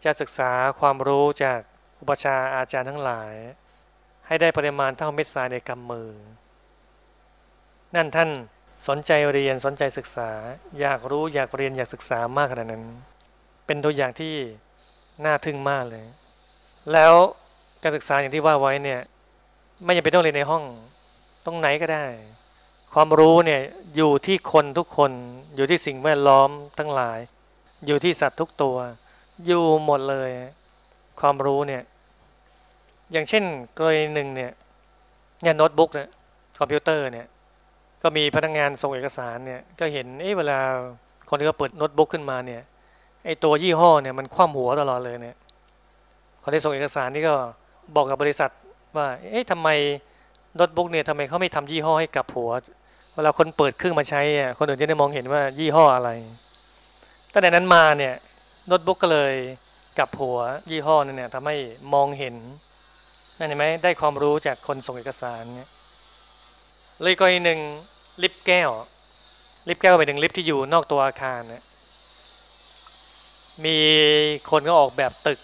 Speaker 1: จะศึกษาความรู้จากอุปชาอาจารย์ทั้งหลาย ให้ได้ปริมาณเท่าเม็ดทรายในกำมือ นั่นท่านสนใจเรียนสนใจศึกษา อยากรู้อยากเรียนอยากศึกษามากขนาดนั้น เป็นตัวอย่างที่น่าทึ่งมากเลย แล้วการศึกษาอย่างที่ว่าไว้เนี่ยไม่จำเป็นต้องเรียนในห้องตรงไหนก็ได้ ความรู้เนี่ยอยู่ที่คนทุกคนอยู่ที่สิ่งแวดล้อมทั้งหลาย อยู่ที่สัตว์ทุกตัว อยู่หมดเลย ความรู้เนี่ยอย่างเช่นกรณีหนึ่งเนี่ยเนี่ยโน้ตบุ๊กเนี่ยคอมพิวเตอร์เนี่ย ก็มีพนักงานส่งเอกสารเนี่ยก็เห็นเอ้เวลาคนที่เขาเปิดโน้ตบุ๊กขึ้นมาเนี่ยไอ้ตัวยี่ห้อเนี่ยมันคว่ำหัวตลอดเลยเนี่ยคนที่ส่งเอกสารนี่ก็บอกกับบริษัทว่าเอ๊ะทำไมโน้ตบุ๊กเนี่ยทำไมเขาไม่ทำยี่ห้อให้กลับหัว เวลาคนเปิดเครื่องมาใช้อะคนอื่นจะได้มองเห็นว่ายี่ห้ออะไรตั้งแต่นั้นมาเนี่ยโน้ตบุ๊กก็เลยกลับหัวยี่ห้อนั่นเนี่ยทำให้มองเห็นนั่นเห็นไหมได้ความรู้จากคนส่งเอกสารเนี่ยเลยกรณีหนึ่ง ลิฟต์แก้ว ลิฟต์แก้วไปถึงลิฟต์ที่อยู่นอกตัวอาคารนี่ยมีคนก็ออกแบบตึก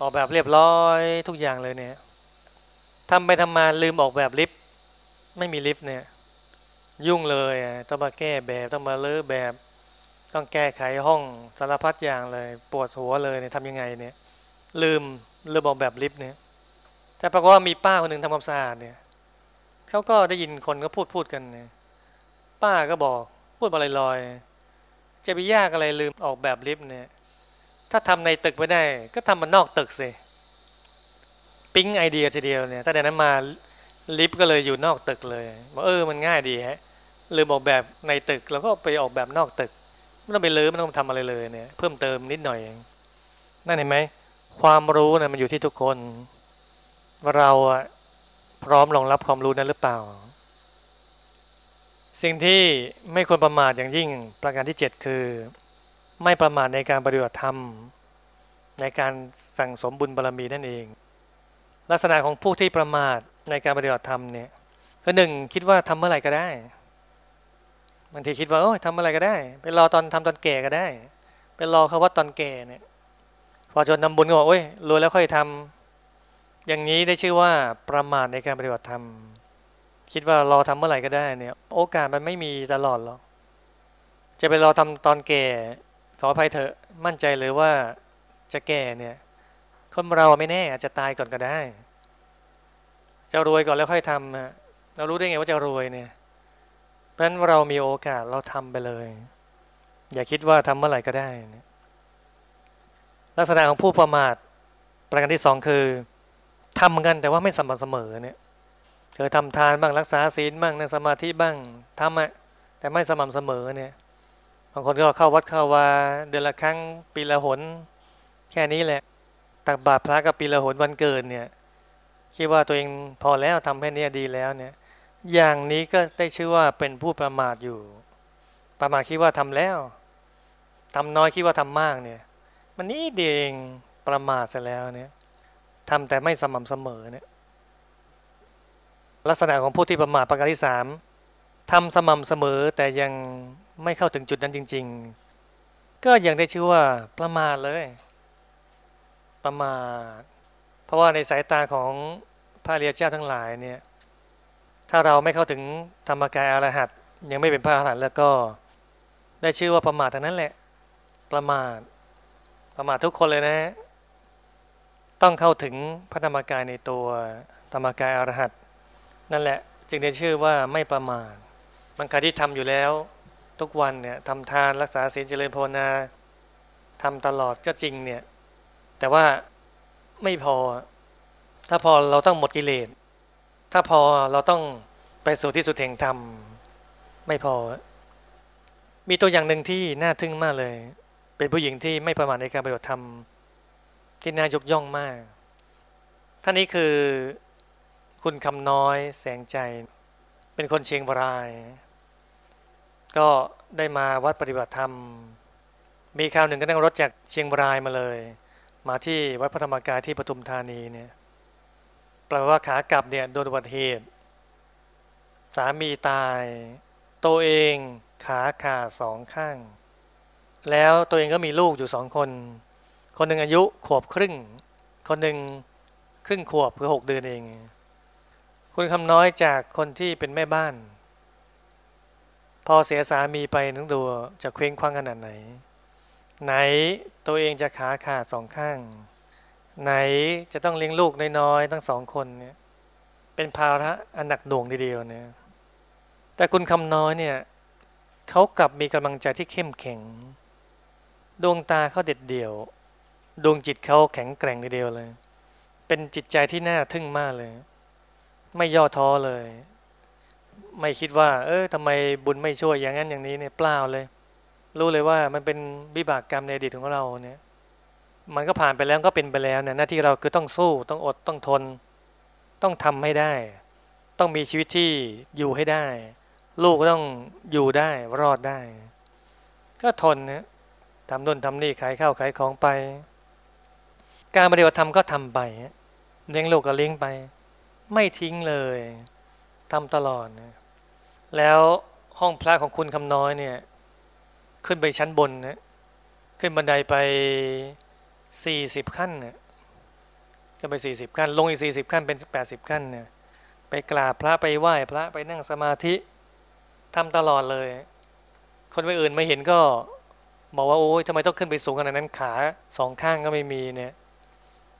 Speaker 1: ออกแบบเรียบร้อยทุกอย่างเลยเนี่ยทำไปทำมาลืมออกแบบลิฟต์ไม่มีลิฟต์เนี่ย ยุ่งเลยต้องมาแก้แบบต้องมาเลือแบบ ต้องแก้ไขห้องสารพัดอย่างเลย ปวดหัวเลยเนี่ยทำยังไงเนี่ย ลืมลืมออกแบบลิฟต์เนี่ยแต่ปรากฏว่ามีป้าคนหนึ่งทำความสะอาดเนี่ย เขาก็ได้ยินคนก็พูดพูดกันเนี่ยป้าก็บอกพูดอะไรลอย จะไปยากอะไรลืมออกแบบลิฟต์เนี่ย ถ้าทำในตึกไม่ได้ ก็ทำมันนอกตึกสิปิ๊งไอเดียทีเดียวเนี่ยตั้งแต่นั้นมาลิฟต์ก็เลยอยู่นอกตึกเลยบอกเออมันง่ายดีฮะลืมออกแบบในตึกแล้วก็ไปออกแบบนอกตึกไม่ต้องไปลื้อไม่ต้องทำอะไรเลยเนี่ย เพิ่มเติมนิดหน่อยเองนั่นเห็นไหมความรู้นะมันอยู่ที่ทุกคน เราอะ พร้อมรองรับความรู้นั้นหรือเปล่า สิ่งที่ไม่ควรประมาทอย่างยิ่งประการที่ 7 คือ ไม่ประมาทในการปฏิบัติธรรม ในการสั่งสมบุญบารรมีนั่นเอง ลักษณะของผู้ที่ประมาทในการปฏิบัติธรรมเนี่ยก็หนึ่งคิดว่าทำเมื่อไหร่ก็ได้บางทีคิดว่าโอ้ยทำอะไรก็ได้ ไปรอตอนทำตอนแก่ก็ได้ ไปรอเขาวัดตอนแก่เนี่ย พอจนทำบุญก็บอกโอ้ยรวยแล้วค่อยทำ อย่างนี้ได้ชื่อว่าประมาทในการปฏิบัติธรรม คิดว่ารอทำเมื่อไหร่ก็ได้เนี่ย โอกาสมันไม่มีตลอดหรอกจะไปรอทำตอนแก่ ขออภัยเถอะมั่นใจเลยว่าจะแก่เนี่ย คนเราไม่แน่อาจจะตายก่อนก็ได้ จะรวยก่อนแล้วค่อยทำเรารู้ได้ไงว่าจะรวยเนี่ย เพราะฉะนั้นเรามีโอกาสเราทำไปเลย อย่าคิดว่าทำเมื่อไหร่ก็ได้ ลักษณะของผู้ประมาทประการที่สองคือ ทำกันแต่ว่าไม่สม่ำเสมอเนี่ยเคยทำทานบ้างรักษาศีลบ้างนั่งสมาธิบ้างทำอะแต่ไม่สม่ำเสมอเนี่ยบางคนก็เข้าวัดเข้าวาเดือนละครั้งปีละหน แค่นี้แหละ ตักบาตรพระกับปีละหนวันเกิดเนี่ยคิดว่าตัวเองพอแล้วทำแค่นี้ดีแล้วเนี่ย อย่างนี้ก็ได้ชื่อว่าเป็นผู้ประมาทอยู่ ประมาทคิดว่าทำแล้วทำน้อยคิดว่าทำมากเนี่ย มันนี่เดียงประมาทเสร็จแล้วเนี่ย ทำแต่ไม่สม่ำเสมอเนี่ยลักษณะของผู้ที่ประมาทประการที่สามทำสม่ำเสมอแต่ยังไม่เข้าถึงจุดนั้นจริง ๆ ก็ยังได้ชื่อว่าประมาทเลย ประมาทเพราะว่าในสายตาของพระเรียเจ้าทั้งหลายเนี่ยถ้าเราไม่เข้าถึงธรรมกายอรหัตยังไม่เป็นพระอรหันต์แล้วก็ ได้ชื่อว่าประมาททั้งนั้นแหละ ประมาทประมาททุกคนเลยนะ ต้องเข้าถึงพระธรรมกายในตัวธรรมกายอรหัตนั่นแหละจึงได้ชื่อว่าไม่ประมาทบางครที่ทำอยู่แล้ว ทุกวันเนี่ยทำทานรักษาศีลเจริญภาวนาทำตลอดก็จริงเนี่ยแต่ว่าไม่พอ ถ้าพอเราต้องหมดกิเลสถ้าพอเราต้องไปสู่ที่สุดแห่งธรรมไม่พอ มีตัวอย่างหนึ่งที่น่าทึ่งมากเลย เป็นผู้หญิงที่ไม่ประมาทในการปฏิบัติธรรม ที่น่ายกย่องมาก ท่านนี้คือคุณคำน้อยแสงใจ เป็นคนเชียงราย ก็ได้มาวัดปฏิบัติธรรม มีคราวหนึ่งก็นั่งรถจากเชียงรายมาเลย มาที่วัดพระธรรมกายที่ปทุมธานีเนี่ยแปลว่าขากลับเนี่ยโดนอุบัติเหตุสามีตาย ตัวเองขาขาดสองข้าง แล้วตัวเองก็มีลูกอยู่สองคน คนหนึ่งอายุขวบครึ่ง คนหนึ่งครึ่งขวบคือหกเดือนเอง คุณคำน้อยจากคนที่เป็นแม่บ้าน พอเสียสามีไปนึกดูจะเคว้งคว้างขนาดไหน ไหนตัวเองจะขาขาดสองข้าง ไหนจะต้องเลี้ยงลูกน้อยๆทั้งสองคนเนี่ยเป็นภาระอันหนักหน่วงทีเดียวเนี่ยแต่คุณคำน้อยเนี่ยเขากลับมีกำลังใจที่เข้มแข็ง ดวงตาเขาเด็ดเดี่ยว ดวงจิตเขาแข็งแกร่งทีเดียวเลย เป็นจิตใจที่น่าทึ่งมากเลย ไม่ย่อท้อเลย ไม่คิดว่า เออทำไมบุญไม่ช่วยอย่างนั้นอย่างนี้เนี่ยเปล่าเลย รู้เลยว่ามันเป็นวิบากกรรมในอดีตของเราเนี่ย มันก็ผ่านไปแล้วก็เป็นไปแล้วเนี่ยหน้าที่เราคือต้องสู้ต้องอดต้องทน ต้องทำให้ได้ ต้องมีชีวิตที่อยู่ให้ได้ ลูกก็ต้องอยู่ได้รอดได้ ก็ทนนะทำนู่นทำนี่ขายข้าวขายของไป การปฏิบัติธรรมก็ทำไปเลี้ยงลูกก็เลี้ยงไป ไม่ทิ้งเลยทำตลอดนะแล้วห้องพระของคุณคำน้อยเนี่ย ขึ้นไปชั้นบนนะขึ้นบันไดไปสี่สิบขั้นเนี่ยขึ้นไปสี่สิบขั้น ลงอีกสี่สิบขั้นเป็นแปดสิบขั้นเนี่ยไปกราบพระไปไหว้พระไปนั่งสมาธิทำตลอดเลย คนไม่อื่นไม่เห็นก็ บอกว่าโอ้ยทำไมต้องขึ้นไปสูงขนาดนั้นขาสองข้างก็ไม่มีเนี่ย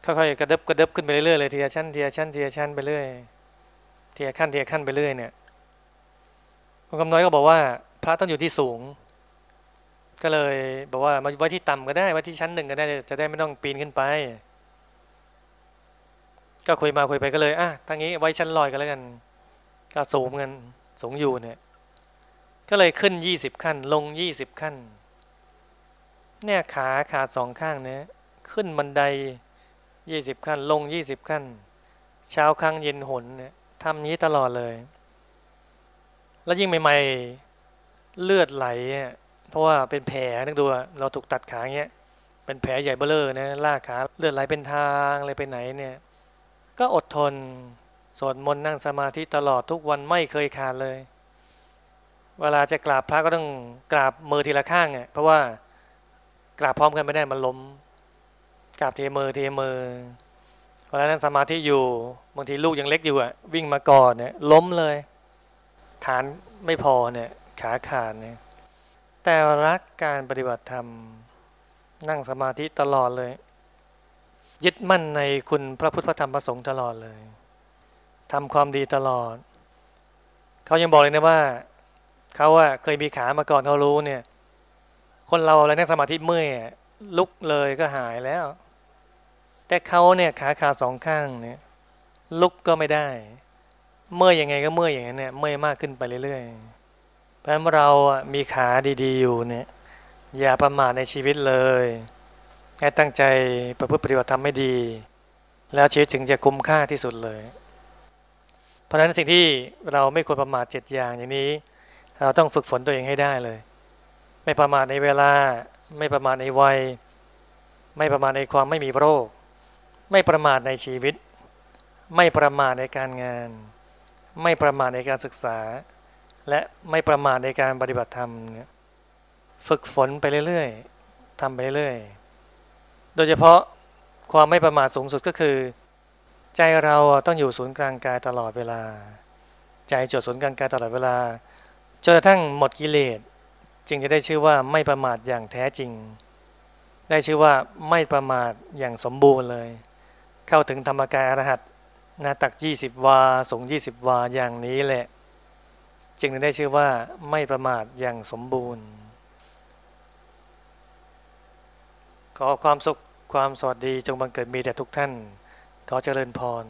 Speaker 1: ค่อยๆกระดึบกระดึบขึ้นไปเรื่อยๆเลยทีละชั้นทีละชั้นทีละชั้นไปเรื่อยทีละขั้นทีละขั้นไปเรื่อยเนี่ยคุณคำน้อยก็บอกว่า พระต้องอยู่ที่สูง ก็เลยบอกว่ามาไว้ที่ต่ำก็ได้ไว้ที่ชั้นหนึ่งก็ได้จะได้ไม่ต้องปีนขึ้นไป ก็คุยมาคุยไปก็เลยอะทางนี้ไว้ชั้นลอยกันแล้วกัน ก็สูงกันสูงอยู่เนี่ย ก็เลยขึ้นยี่สิบขั้น ลงยี่สิบขั้น เนี่ยขาขาดสองข้างเนี่ยขึ้นบันได ยี่สิบขั้น ลงยี่สิบขั้น เช้าครั้งเย็นหนเนี่ยทำนี้ตลอดเลย แล้วยิ่งใหม่ๆเลือดไหลเนี่ยเพราะว่าเป็นแผลนึกดูเราถูกตัดขาเงี้ยเป็นแผลใหญ่เบ้อเลอนะลากขาเลือดไหลเป็นทางอะไรไปไหนเนี่ยก็อดทนสวดมนต์นั่งสมาธิตลอดทุกวันไม่เคยขาดเลย เวลาจะกราบพระก็ต้องกราบมือทีละข้างอะเพราะว่ากราบพร้อมกันไม่ได้มันล้ม กราบทีมือทีมือเวลานั่งสมาธิอยู่บางทีลูกยังเล็กอยู่อะวิ่งมากอนเนี่ยล้มเลย ฐานไม่พอเนี่ยขาขาดเนี่ยแต่รักการปฏิบัติธรรมนั่งสมาธิตลอดเลย ยึดมั่นในคุณพระพุทธพระธรรมพระสงฆ์ตลอดเลยทำความดีตลอด เขายังบอกเลยนะว่าเขาอะเคยมีขามาก่อนเขารู้เนี่ย คนเราอะไรนั่งสมาธิเมื่อยลุกเลยก็หายแล้ว แต่เขาเนี่ยขาขาสองข้างเนี่ยลุกก็ไม่ได้ เมื่อยยังไงก็เมื่อยอย่างนี้นเนี่ยเมื่อยมากขึ้นไปเรื่อยๆ เพราะฉะนั้นเราอะมีขาดีๆอยู่เนี่ยอย่าประมาทในชีวิตเลยให้ตั้งใจประพฤติปฏิบัติธรรมไม่ดี แล้วชีวิตถึงจะคุ้มค่าที่สุดเลย เพราะฉะนั้นสิ่งที่เราไม่ควรประมาทเจ็ดอย่างอย่างนี้ เราต้องฝึกฝนตัวเองให้ได้เลย ไม่ประมาทในเวลา ไม่ประมาทในวัย ไม่ประมาทในความไม่มีโรค ไม่ประมาทในชีวิต ไม่ประมาทในการงาน ไม่ประมาทในการศึกษา และไม่ประมาทในการปฏิบัติธรรมเนี่ยฝึกฝนไปเรื่อยๆทำไปเรื่อยโดยเฉพาะความไม่ประมาทสูงสุดก็คือ ใจเราต้องอยู่ศูนย์กลางกายตลอดเวลา ใจจดศูนย์กลางกายตลอดเวลาจนกระทั่งหมดกิเลสจึงจะได้ชื่อว่าไม่ประมาทอย่างแท้จริง ได้ชื่อว่าไม่ประมาทอย่างสมบูรณ์เลย เข้าถึงธรรมกายอรหัตนาตัก 20 วาสูง 20 วาอย่างนี้แหละ จึงได้ชื่อว่าไม่ประมาทอย่างสมบูรณ์ ขอความสุขความสวัสดีจงบังเกิดมีแด่ทุกท่าน ขอเจริญพร